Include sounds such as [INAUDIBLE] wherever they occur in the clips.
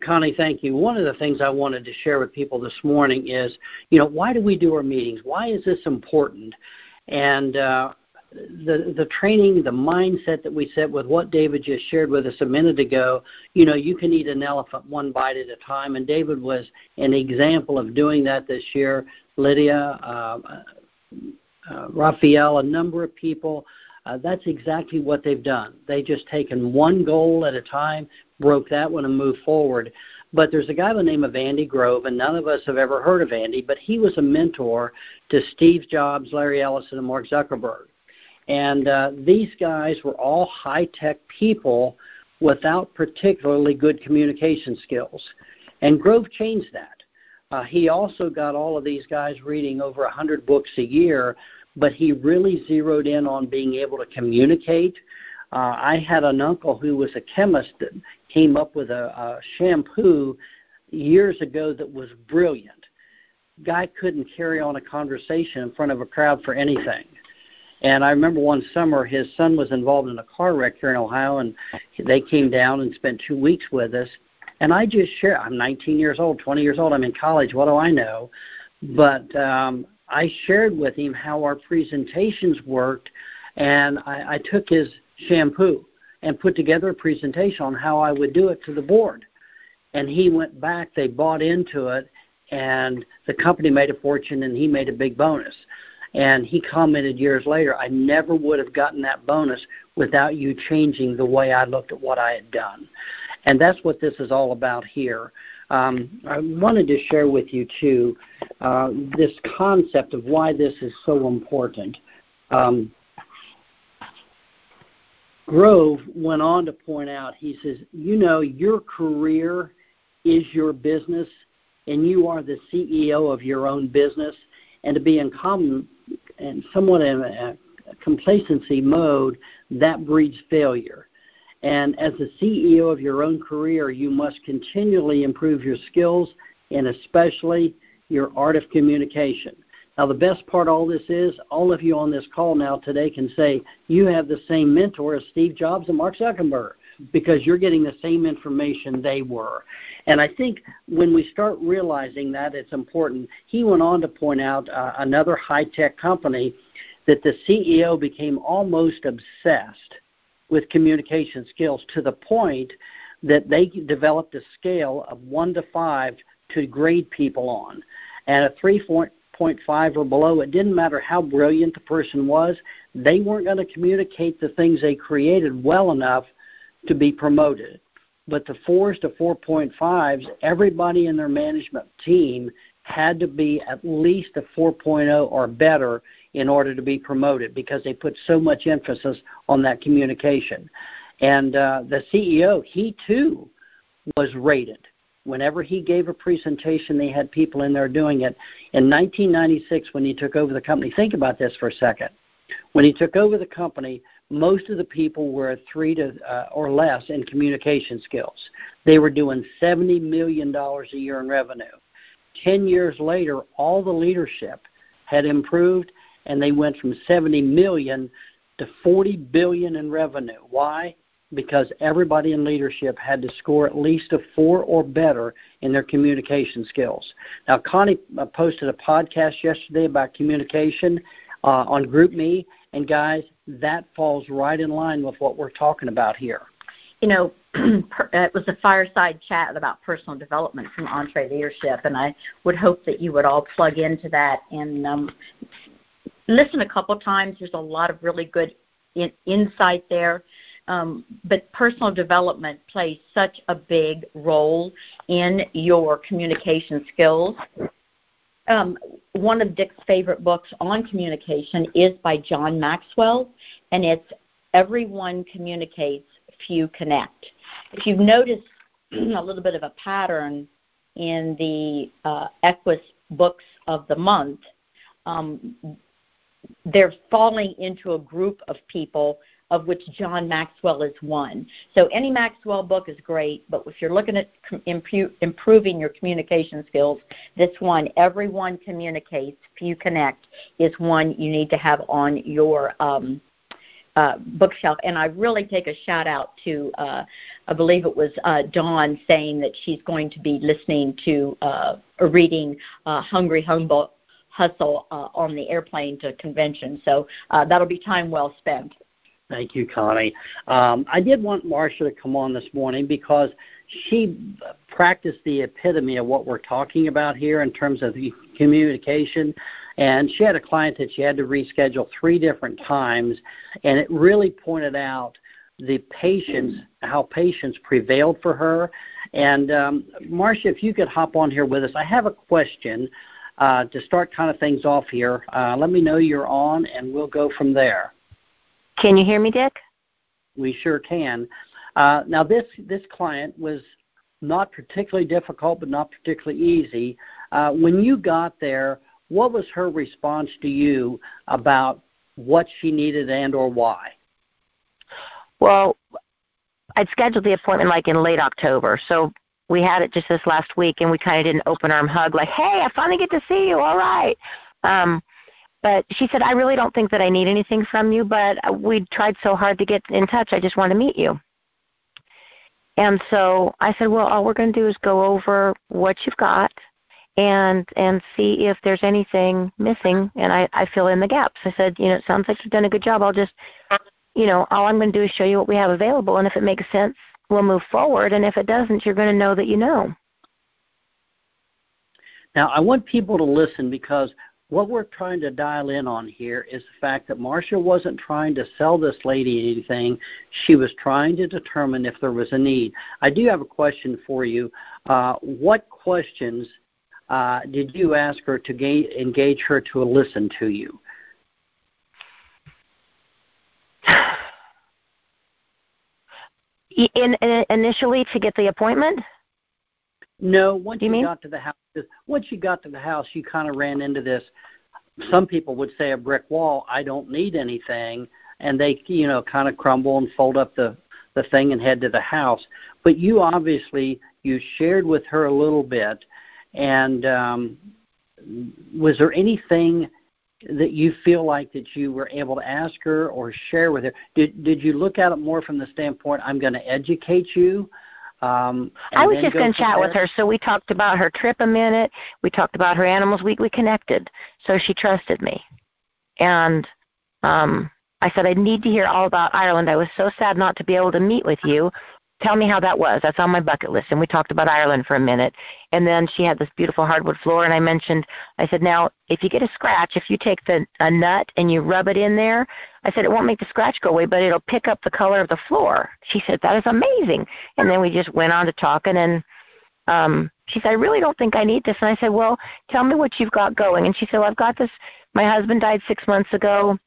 Connie, thank you. One of the things I wanted to share with people this morning is, you know, why do we do our meetings? Why is this important? And uh, the the training, the mindset that we set with what David just shared with us a minute ago, you know, you can eat an elephant one bite at a time, and David was an example of doing that this year. Lydia, uh, uh, Raphael, a number of people. Uh, that's exactly what they've done. They just taken one goal at a time, broke that one, and moved forward. But there's a guy by the name of Andy Grove, and none of us have ever heard of Andy, but he was a mentor to Steve Jobs, Larry Ellison, and Mark Zuckerberg. And uh, these guys were all high tech people without particularly good communication skills. And Grove changed that. Uh, he also got all of these guys reading over 100 books a year, but he really zeroed in on being able to communicate. Uh, I had an uncle who was a chemist that came up with a, a shampoo years ago that was brilliant. Guy couldn't carry on a conversation in front of a crowd for anything. And I remember one summer his son was involved in a car wreck here in Ohio, and they came down and spent two weeks with us. And I just share. I'm 19 years old, 20 years old. I'm in college. What do I know? But um, I shared with him how our presentations worked, and I, I took his shampoo and put together a presentation on how I would do it to the board. And he went back. They bought into it, and the company made a fortune, and he made a big bonus. And he commented years later, I never would have gotten that bonus without you changing the way I looked at what I had done. And that's what this is all about here. Um, I wanted to share with you, too, uh, this concept of why this is so important. Um, Grove went on to point out, he says, You know, your career is your business, and you are the CEO of your own business. And to be in common and somewhat in a complacency mode, that breeds failure. And as the CEO of your own career, you must continually improve your skills and especially your art of communication. Now, the best part of all this is all of you on this call now today can say you have the same mentor as Steve Jobs and Mark Zuckerberg because you're getting the same information they were. And I think when we start realizing that, it's important. He went on to point out uh, another high tech company that the CEO became almost obsessed with communication skills to the point that they developed a scale of one to five to grade people on. And a 3.5 or below, it didn't matter how brilliant the person was, they weren't going to communicate the things they created well enough to be promoted. But the fours to 4.5s, everybody in their management team had to be at least a 4.0 or better in order to be promoted because they put so much emphasis on that communication. And uh, the CEO, he too was rated. Whenever he gave a presentation, they had people in there doing it. In 1996, when he took over the company, think about this for a second. When he took over the company, most of the people were three to uh, or less in communication skills. They were doing seventy million dollars a year in revenue. Ten years later, all the leadership had improved, and they went from seventy million to forty billion in revenue. Why? Because everybody in leadership had to score at least a four or better in their communication skills. Now, Connie uh, posted a podcast yesterday about communication uh, on GroupMe, and guys, that falls right in line with what we're talking about here. You know, [CLEARS THROAT] it was a fireside chat about personal development from EntreLeadership, and I would hope that you would all plug into that and um, listen a couple times. There's a lot of really good in, insight there. Um, but personal development plays such a big role in your communication skills um, one of Dick's favorite books on communication is by John Maxwell, and it's Everyone Communicates, Few Connect. If you've noticed a little bit of a pattern in the uh, Equus books of the month, um, they're falling into a group of people of which John Maxwell is one. So any Maxwell book is great, but if you're looking at improving your communication skills, this one, Everyone Communicates, Few Connect, is one you need to have on your um, uh, bookshelf. And I really take a shout out to, uh, I believe it was uh, Dawn saying that she's going to be listening to uh, reading uh, Hungry Humble Hustle uh, on the airplane to convention. So uh, that'll be time well spent. Thank you, Connie. Um, I did want Marcia to come on this morning because she practiced the epitome of what we're talking about here in terms of communication. And she had a client that she had to reschedule three different times, and it really pointed out the patience, how patience prevailed for her. And um, Marcia, if you could hop on here with us, I have a question uh, to start kind of things off here. Uh, let me know you're on, and we'll go from there. Can you hear me, Dick? We sure can. Uh, now, this this client was not particularly difficult, but not particularly easy. Uh, when you got there, what was her response to you about what she needed and or why? Well, I'd scheduled the appointment like in late October, so we had it just this last week, and we kind of did an open arm hug, like, "Hey, I finally get to see you. All right." Um, but she said, I really don't think that I need anything from you, but we tried so hard to get in touch. I just want to meet you. And so I said, well, all we're going to do is go over what you've got and and see if there's anything missing and I, I fill in the gaps. I said, you know, it sounds like you've done a good job. I'll just you know, all I'm going to do is show you what we have available and if it makes sense, we'll move forward and if it doesn't, you're going to know that you know. Now, I want people to listen because what we're trying to dial in on here is the fact that Marcia wasn't trying to sell this lady anything. She was trying to determine if there was a need. I do have a question for you. Uh, what questions uh, did you ask her to ga- engage her to listen to you? In, in, initially to get the appointment? No, once you, you got to the house, once you got to the house, you kind of ran into this. Some people would say a brick wall. I don't need anything, and they, you know, kind of crumble and fold up the the thing and head to the house. But you obviously you shared with her a little bit, and um, was there anything that you feel like that you were able to ask her or share with her? Did did you look at it more from the standpoint I'm going to educate you? Um, I was just going to chat with her, so we talked about her trip a minute. We talked about her animals. We we connected, so she trusted me, and um, I said I need to hear all about Ireland. I was so sad not to be able to meet with you, tell me how that was. That's on my bucket list. And we talked about Ireland for a minute. And then she had this beautiful hardwood floor, and I mentioned, I said, now if you get a scratch, if you take the a nut and you rub it in there, I said it won't make the scratch go away, but it'll pick up the color of the floor. She said that is amazing. And then we just went on to talking, and um, she said, I really don't think I need this. And I said, well, tell me what you've got going. And she said, well, I've got this. My husband died six months ago,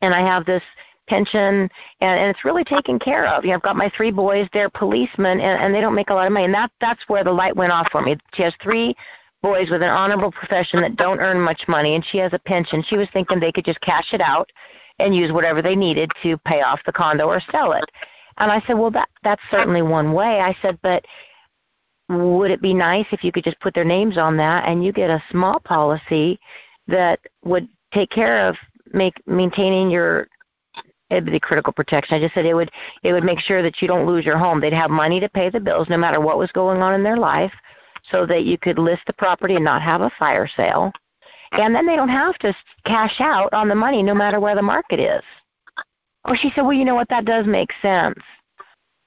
and I have this pension, and, and it's really taken care of. You know, I've got my three boys; they're policemen, and, and they don't make a lot of money. And that that's where the light went off for me. She has three boys with an honorable profession that don't earn much money, and she has a pension. She was thinking they could just cash it out and use whatever they needed to pay off the condo or sell it. And I said, well, that that's certainly one way. I said, but would it be nice if you could just put their names on that and you get a small policy that would take care of make maintaining your it'd be critical protection. I just said it would it would make sure that you don't lose your home. They'd have money to pay the bills no matter what was going on in their life, so that you could list the property and not have a fire sale. And then they don't have to cash out on the money no matter where the market is. Oh, she said, well, you know what? That does make sense.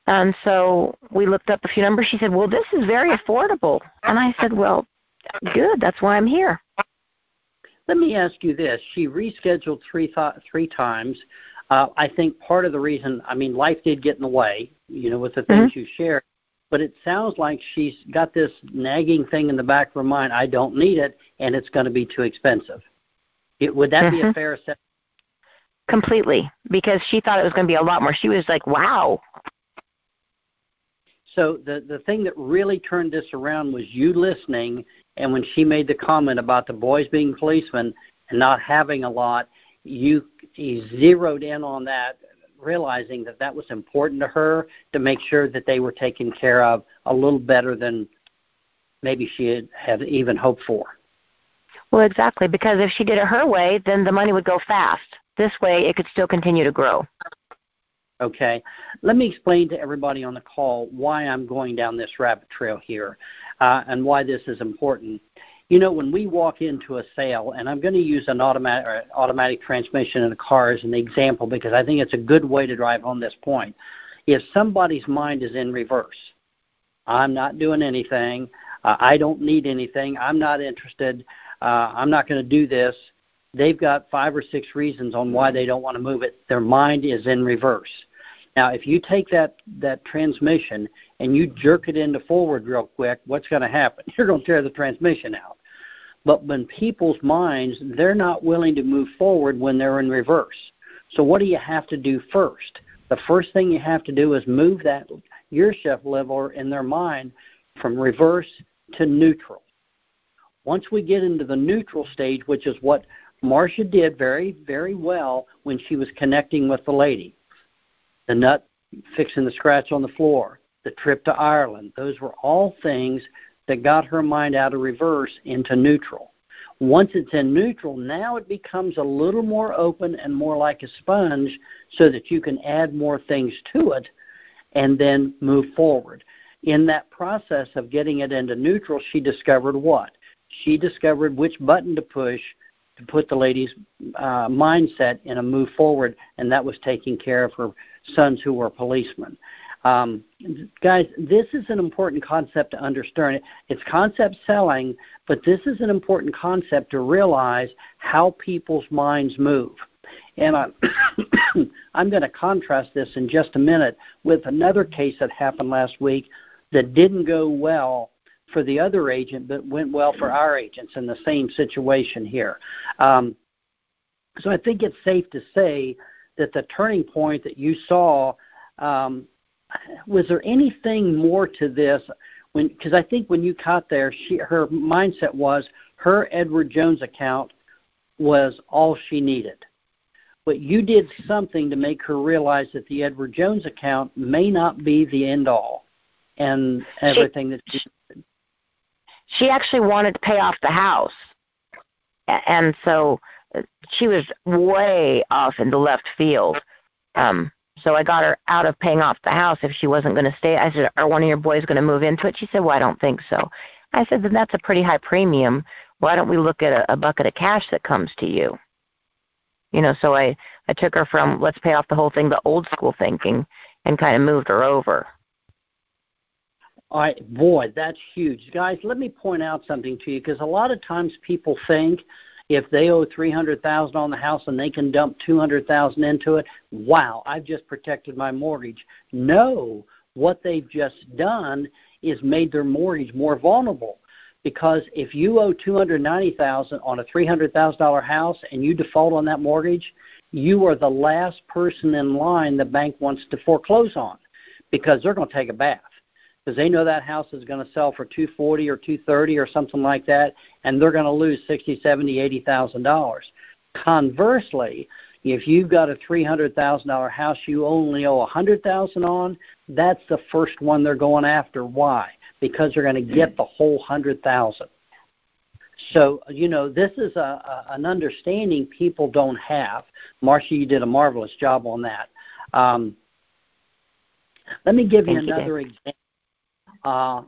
And so we looked up a few numbers. She said, well, this is very affordable. And I said, well, good. That's why I'm here. Let me ask you this: She rescheduled three th- three times. Uh, I think part of the reason, I mean, life did get in the way, you know, with the things mm-hmm. you shared, but it sounds like she's got this nagging thing in the back of her mind. I don't need it, and it's going to be too expensive. It, would that mm-hmm. be a mm-hmm. fair assessment? Completely, because she thought it was going to be a lot more. She was like, "Wow." So the the thing that really turned this around was you listening, and when she made the comment about the boys being policemen and not having a lot, you zeroed in on that, realizing that that was important to her to make sure that they were taken care of a little better than maybe she had, had even hoped for. Well, exactly, because if she did it her way, then the money would go fast. this way it could still continue to grow. Okay. Let me explain to everybody on the call why I'm going down this rabbit trail here uh, and why this is important. You know, when we walk into a sale, and I'm going to use an automatic, automatic transmission in a car as an example because I think it's a good way to drive home this point. If somebody's mind is in reverse, I'm not doing anything, uh, I don't need anything, I'm not interested, uh, I'm not going to do this, they've got five or six reasons on why they don't want to move it. Their mind is in reverse. Now, if you take that that transmission and you jerk it into forward real quick, what's going to happen? [LAUGHS] You're going to tear the transmission out. But when people's minds, they're not willing to move forward when they're in reverse. So what do you have to do first? The first thing you have to do is move that gear shift lever in their mind from reverse to neutral. Once we get into the neutral stage, which is what Marcia did very, very well when she was connecting with the lady, the nut fixing the scratch on the floor, the trip to Ireland, those were all things that got her mind out of reverse into neutral. Once it's in neutral, now it becomes a little more open and more like a sponge so that you can add more things to it and then move forward. In that process of getting it into neutral, she discovered what? She discovered which button to push to put the lady's uh, mindset in a move forward, and that was taking care of her sons who were policemen. Um, guys, this is an important concept to understand. It's concept selling, but this is an important concept to realize how people's minds move. And I, [COUGHS] I'm going to contrast this in just a minute with another case that happened last week that didn't go well for the other agent, but went well for our agents in the same situation here. Um, so I think it's safe to say that the turning point that you saw um, was there anything more to this? When because I think when you caught there, she her mindset was her Edward Jones account was all she needed. But you did something to make her realize that the Edward Jones account may not be the end all and everything she, that she she actually wanted to pay off the house. And so uh, she was way off in the left field. Um, so I got her out of paying off the house if she wasn't going to stay. I said, Are one of your boys going to move into it? She said, Well, I don't think so. I said, Then that's a pretty high premium. Why don't we look at a, a bucket of cash that comes to you? You know, so I, I took her from let's pay off the whole thing the old school thinking and kind of moved her over. All right, boy, that's huge. Guys, let me point out something to you because a lot of times people think if they owe 300,000 on the house and they can dump 200,000 into it, wow, I've just protected my mortgage. No, what they've just done is made their mortgage more vulnerable because if you owe 290,000 on a $300,000 house and you default on that mortgage, you are the last person in line the bank wants to foreclose on because they're going to take a bath because they know that house is going to sell for 240 or 230 or something like that and they're going to lose 60 70 80,000 dollars. Conversely if you've got a $300,000 house you only owe 100,000 on that's the first one they're going after. Why? Because they're going to get the whole 100,000 so you know this is a, a, an understanding people don't have. Marcia you did a marvelous job on that. Um, let me give you Thank another you, example uh,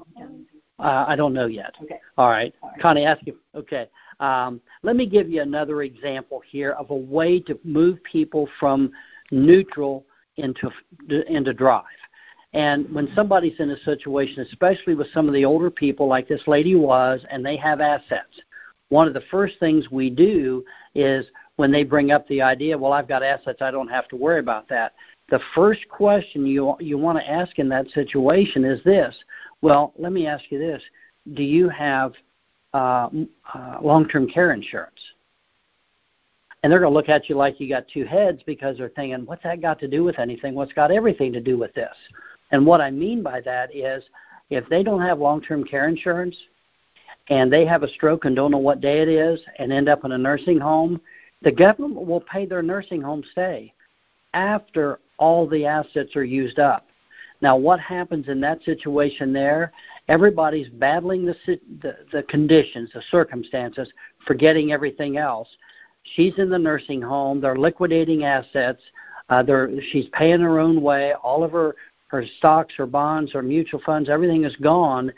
uh, I don't know yet. Okay. All right. All right. Connie, ask you. Okay. Um, let me give you another example here of a way to move people from neutral into into drive. And when somebody's in a situation, especially with some of the older people like this lady was, and they have assets, one of the first things we do is when they bring up the idea, well, I've got assets, I don't have to worry about that. The first question you you want to ask in that situation is this: well, let me ask you this. Do you have uh, uh, long term care insurance? And they're going to look at you like you got two heads because they're thinking, what's that got to do with anything? What's got everything to do with this? And what I mean by that is if they don't have long term care insurance and they have a stroke and don't know what day it is and end up in a nursing home, the government will pay their nursing home stay after all the assets are used up. Now, what happens in that situation there? Everybody's battling the, the, the conditions, the circumstances, forgetting everything else. She's in the nursing home. They're liquidating assets. Uh, they're, she's paying her own way. All of her her stocks, her bonds, her mutual funds, everything is gone.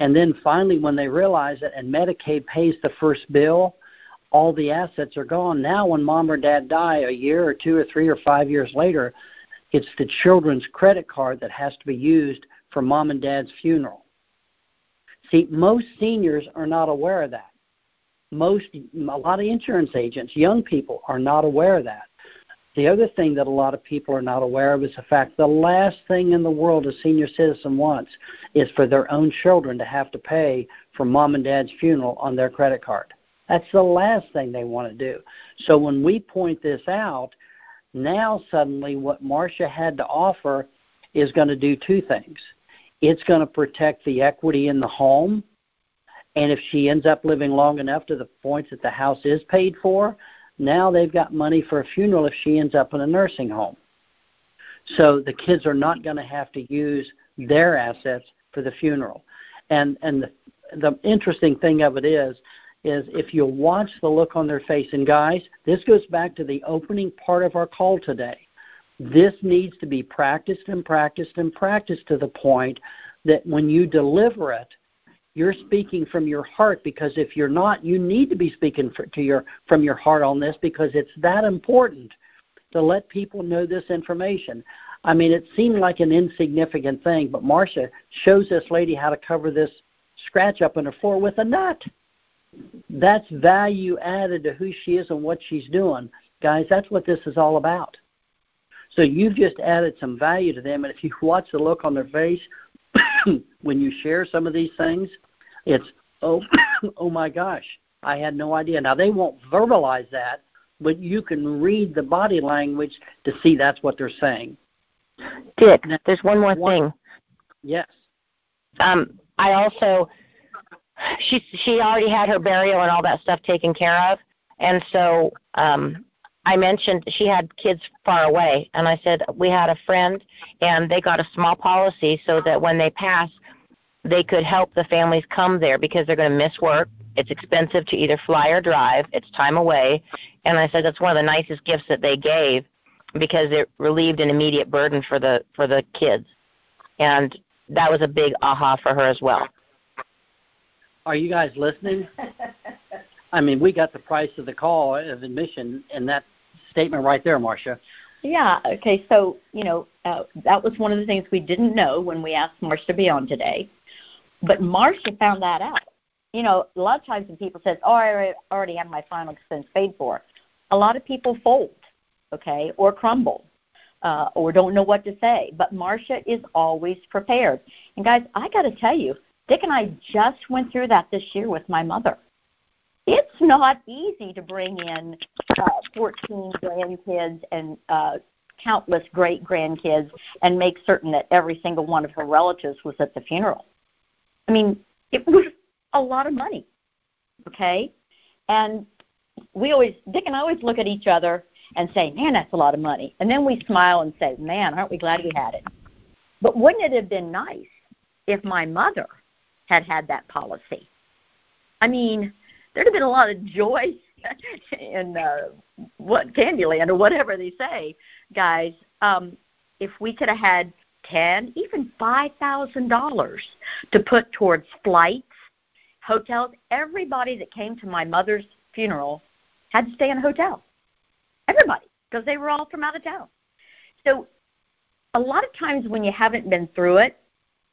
And then finally, when they realize it, and Medicaid pays the first bill, all the assets are gone. Now, when mom or dad die a year or two or three or five years later, it's the children's credit card that has to be used for mom and dad's funeral. See, most seniors are not aware of that. Most, a lot of insurance agents, young people, are not aware of that. The other thing that a lot of people are not aware of is the fact the last thing in the world a senior citizen wants is for their own children to have to pay for mom and dad's funeral on their credit card. That's the last thing they want to do. So when we point this out, now suddenly what Marcia had to offer is going to do two things. It's going to protect the equity in the home, and if she ends up living long enough to the point that the house is paid for, now they've got money for a funeral if she ends up in a nursing home. So the kids are not going to have to use their assets for the funeral. And and the, the interesting thing of it is is if you watch the look on their face and guys, this goes back to the opening part of our call today. This needs to be practiced and practiced and practiced to the point that when you deliver it, you're speaking from your heart because if you're not, you need to be speaking for, to your from your heart on this because it's that important to let people know this information. I mean, it seemed like an insignificant thing, but Marcia shows this lady how to cover this scratch up in her floor with a nut. That's value added to who she is and what she's doing. Guys, that's what this is all about. So you've just added some value to them, and if you watch the look on their face [COUGHS] when you share some of these things, it's oh [COUGHS] oh my gosh, I had no idea. Now they won't verbalize that, but you can read the body language to see that's what they're saying. Dick, now, there's one more one, thing. Yes. Um, I also she she already had her burial and all that stuff taken care of, and so um, I mentioned she had kids far away, and I said we had a friend, and they got a small policy so that when they pass, they could help the families come there because they're going to miss work. It's expensive to either fly or drive. It's time away, and I said that's one of the nicest gifts that they gave because it relieved an immediate burden for the for the kids, and that was a big aha for her as well. Are you guys listening? [LAUGHS] I mean, we got the price of the call of admission in that statement right there, Marcia. Yeah. Okay. So you know uh, that was one of the things we didn't know when we asked Marcia to be on today, but Marcia found that out. You know, a lot of times when people say, "Oh, I already have my final expense paid for," a lot of people fold, okay, or crumble, uh, or don't know what to say. But Marcia is always prepared. And guys, I got to tell you, Dick and I just went through that this year with my mother it's not easy to bring in uh, 14 grandkids and uh, countless great grandkids and make certain that every single one of her relatives was at the funeral. I mean, it was a lot of money. Okay? And we always, Dick and I always look at each other and say, man, that's a lot of money. And then we smile and say, man, aren't we glad we had it? But wouldn't it have been nice if my mother had had that policy? I mean, there'd have been a lot of joy [LAUGHS] in uh, what Candyland or whatever they say, guys. Um, if we could have had ten, even five thousand dollars to put towards flights, hotels, everybody that came to my mother's funeral had to stay in a hotel. Everybody, because they were all from out of town. So a lot of times when you haven't been through it,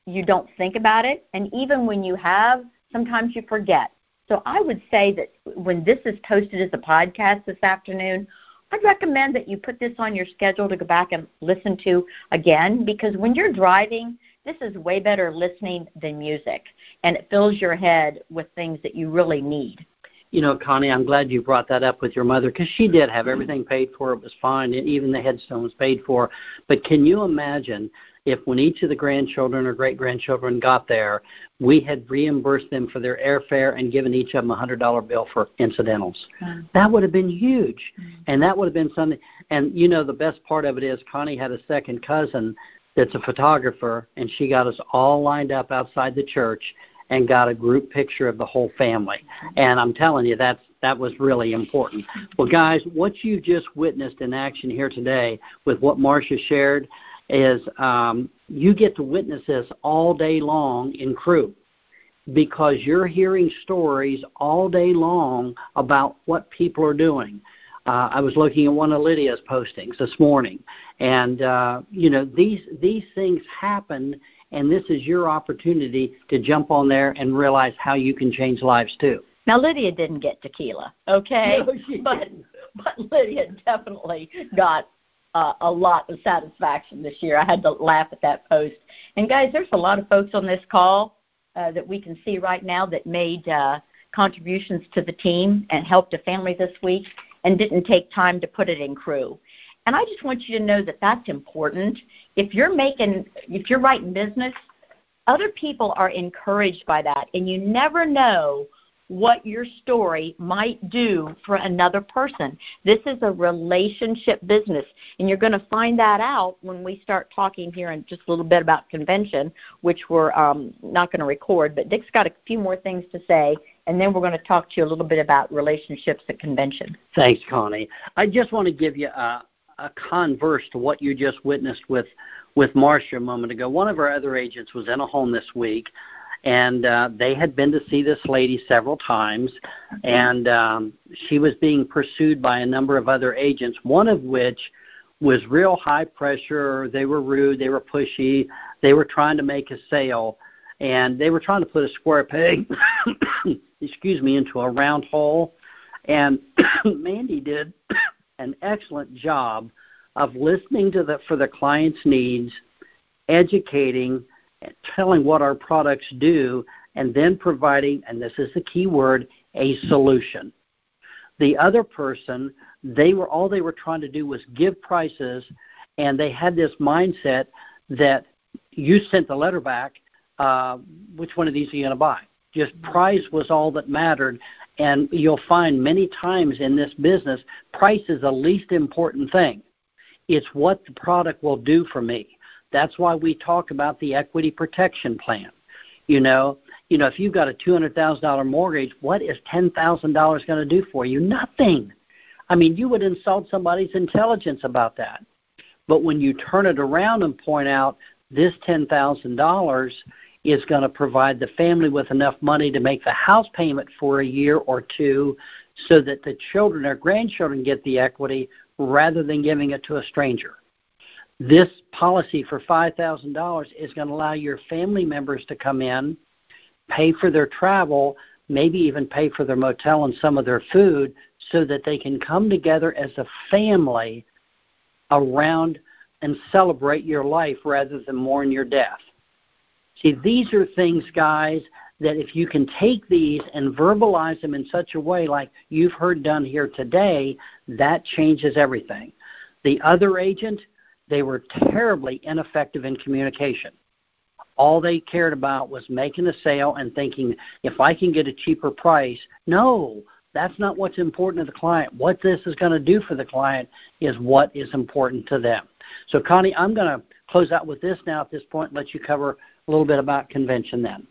you don't think about it, and even when you have, sometimes you forget. So I would say that when this is posted as a podcast this afternoon, I'd recommend that you put this on your schedule to go back and listen to again because when you're driving, this is way better listening than music and it fills your head with things that you really need. You know, Connie, I'm glad you brought that up with your mother because she did have everything paid for. It was fine. and Even the headstone was paid for. But can you imagine if when each of the grandchildren or great grandchildren got there, we had reimbursed them for their airfare and given each of them a hundred dollar bill for incidentals. Mm-hmm. That would have been huge, mm-hmm. and that would have been something. And you know, the best part of it is Connie had a second cousin that's a photographer, and she got us all lined up outside the church and got a group picture of the whole family. And I'm telling you, that's that was really important. Well, guys, what you just witnessed in action here today with what Marcia shared is um, you get to witness this all day long in crew because you're hearing stories all day long about what people are doing. Uh, I was looking at one of Lydia's postings this morning, and uh, you know these these things happen, and this is your opportunity to jump on there and realize how you can change lives too. Now Lydia didn't get tequila, okay, no, she [LAUGHS] but didn't. but Lydia definitely got uh, a lot of satisfaction this year. I had to laugh at that post. And guys, there's a lot of folks on this call uh, that we can see right now that made uh, contributions to the team and helped a family this week and didn't take time to put it in crew. And I just want you to know that that's important. If you're making, if you're writing business, other people are encouraged by that, and you never know what your story might do for another person. This is a relationship business, and you're going to find that out when we start talking here in just a little bit about convention, which we're um, not going to record. But Dick's got a few more things to say, and then we're going to talk to you a little bit about relationships at convention. Thanks, Connie. I just want to give you a, a converse to what you just witnessed with with Marcia a moment ago. One of our other agents was in a home this week and uh, they had been to see this lady several times, and um, she was being pursued by a number of other agents, one of which was real high pressure. They were rude, they were pushy, they were trying to make a sale, and they were trying to put a square peg, [COUGHS] excuse me, into a round hole. And [COUGHS] Mandy did an excellent job of listening to the for the client's needs, educating telling what our products do, and then providing, and this is the key word, a solution. The other person, they were all they were trying to do was give prices, and they had this mindset that you sent the letter back. Uh, which one of these are you going to buy? Just price was all that mattered, and you'll find many times in this business, price is the least important thing. It's what the product will do for me. That's why we talk about the equity protection plan. You know, you know, if you've got a two hundred thousand dollar mortgage, what is ten thousand dollars going to do for you? Nothing. I mean, you would insult somebody's intelligence about that. But when you turn it around and point out this ten thousand dollars is going to provide the family with enough money to make the house payment for a year or two so that the children or grandchildren get the equity rather than giving it to a stranger. This policy for $5,000 is going to allow your family members to come in, pay for their travel, maybe even pay for their motel and some of their food so that they can come together as a family around and celebrate your life rather than mourn your death. See, these are things, guys, that if you can take these and verbalize them in such a way like you've heard done here today, that changes everything. The other agent, they were terribly ineffective in communication. All they cared about was making a sale and thinking, if I can get a cheaper price. No, that's not what's important to the client. What this is going to do for the client is what is important to them. So, Connie, I'm going to close out with this now at this point and let you cover a little bit about convention then.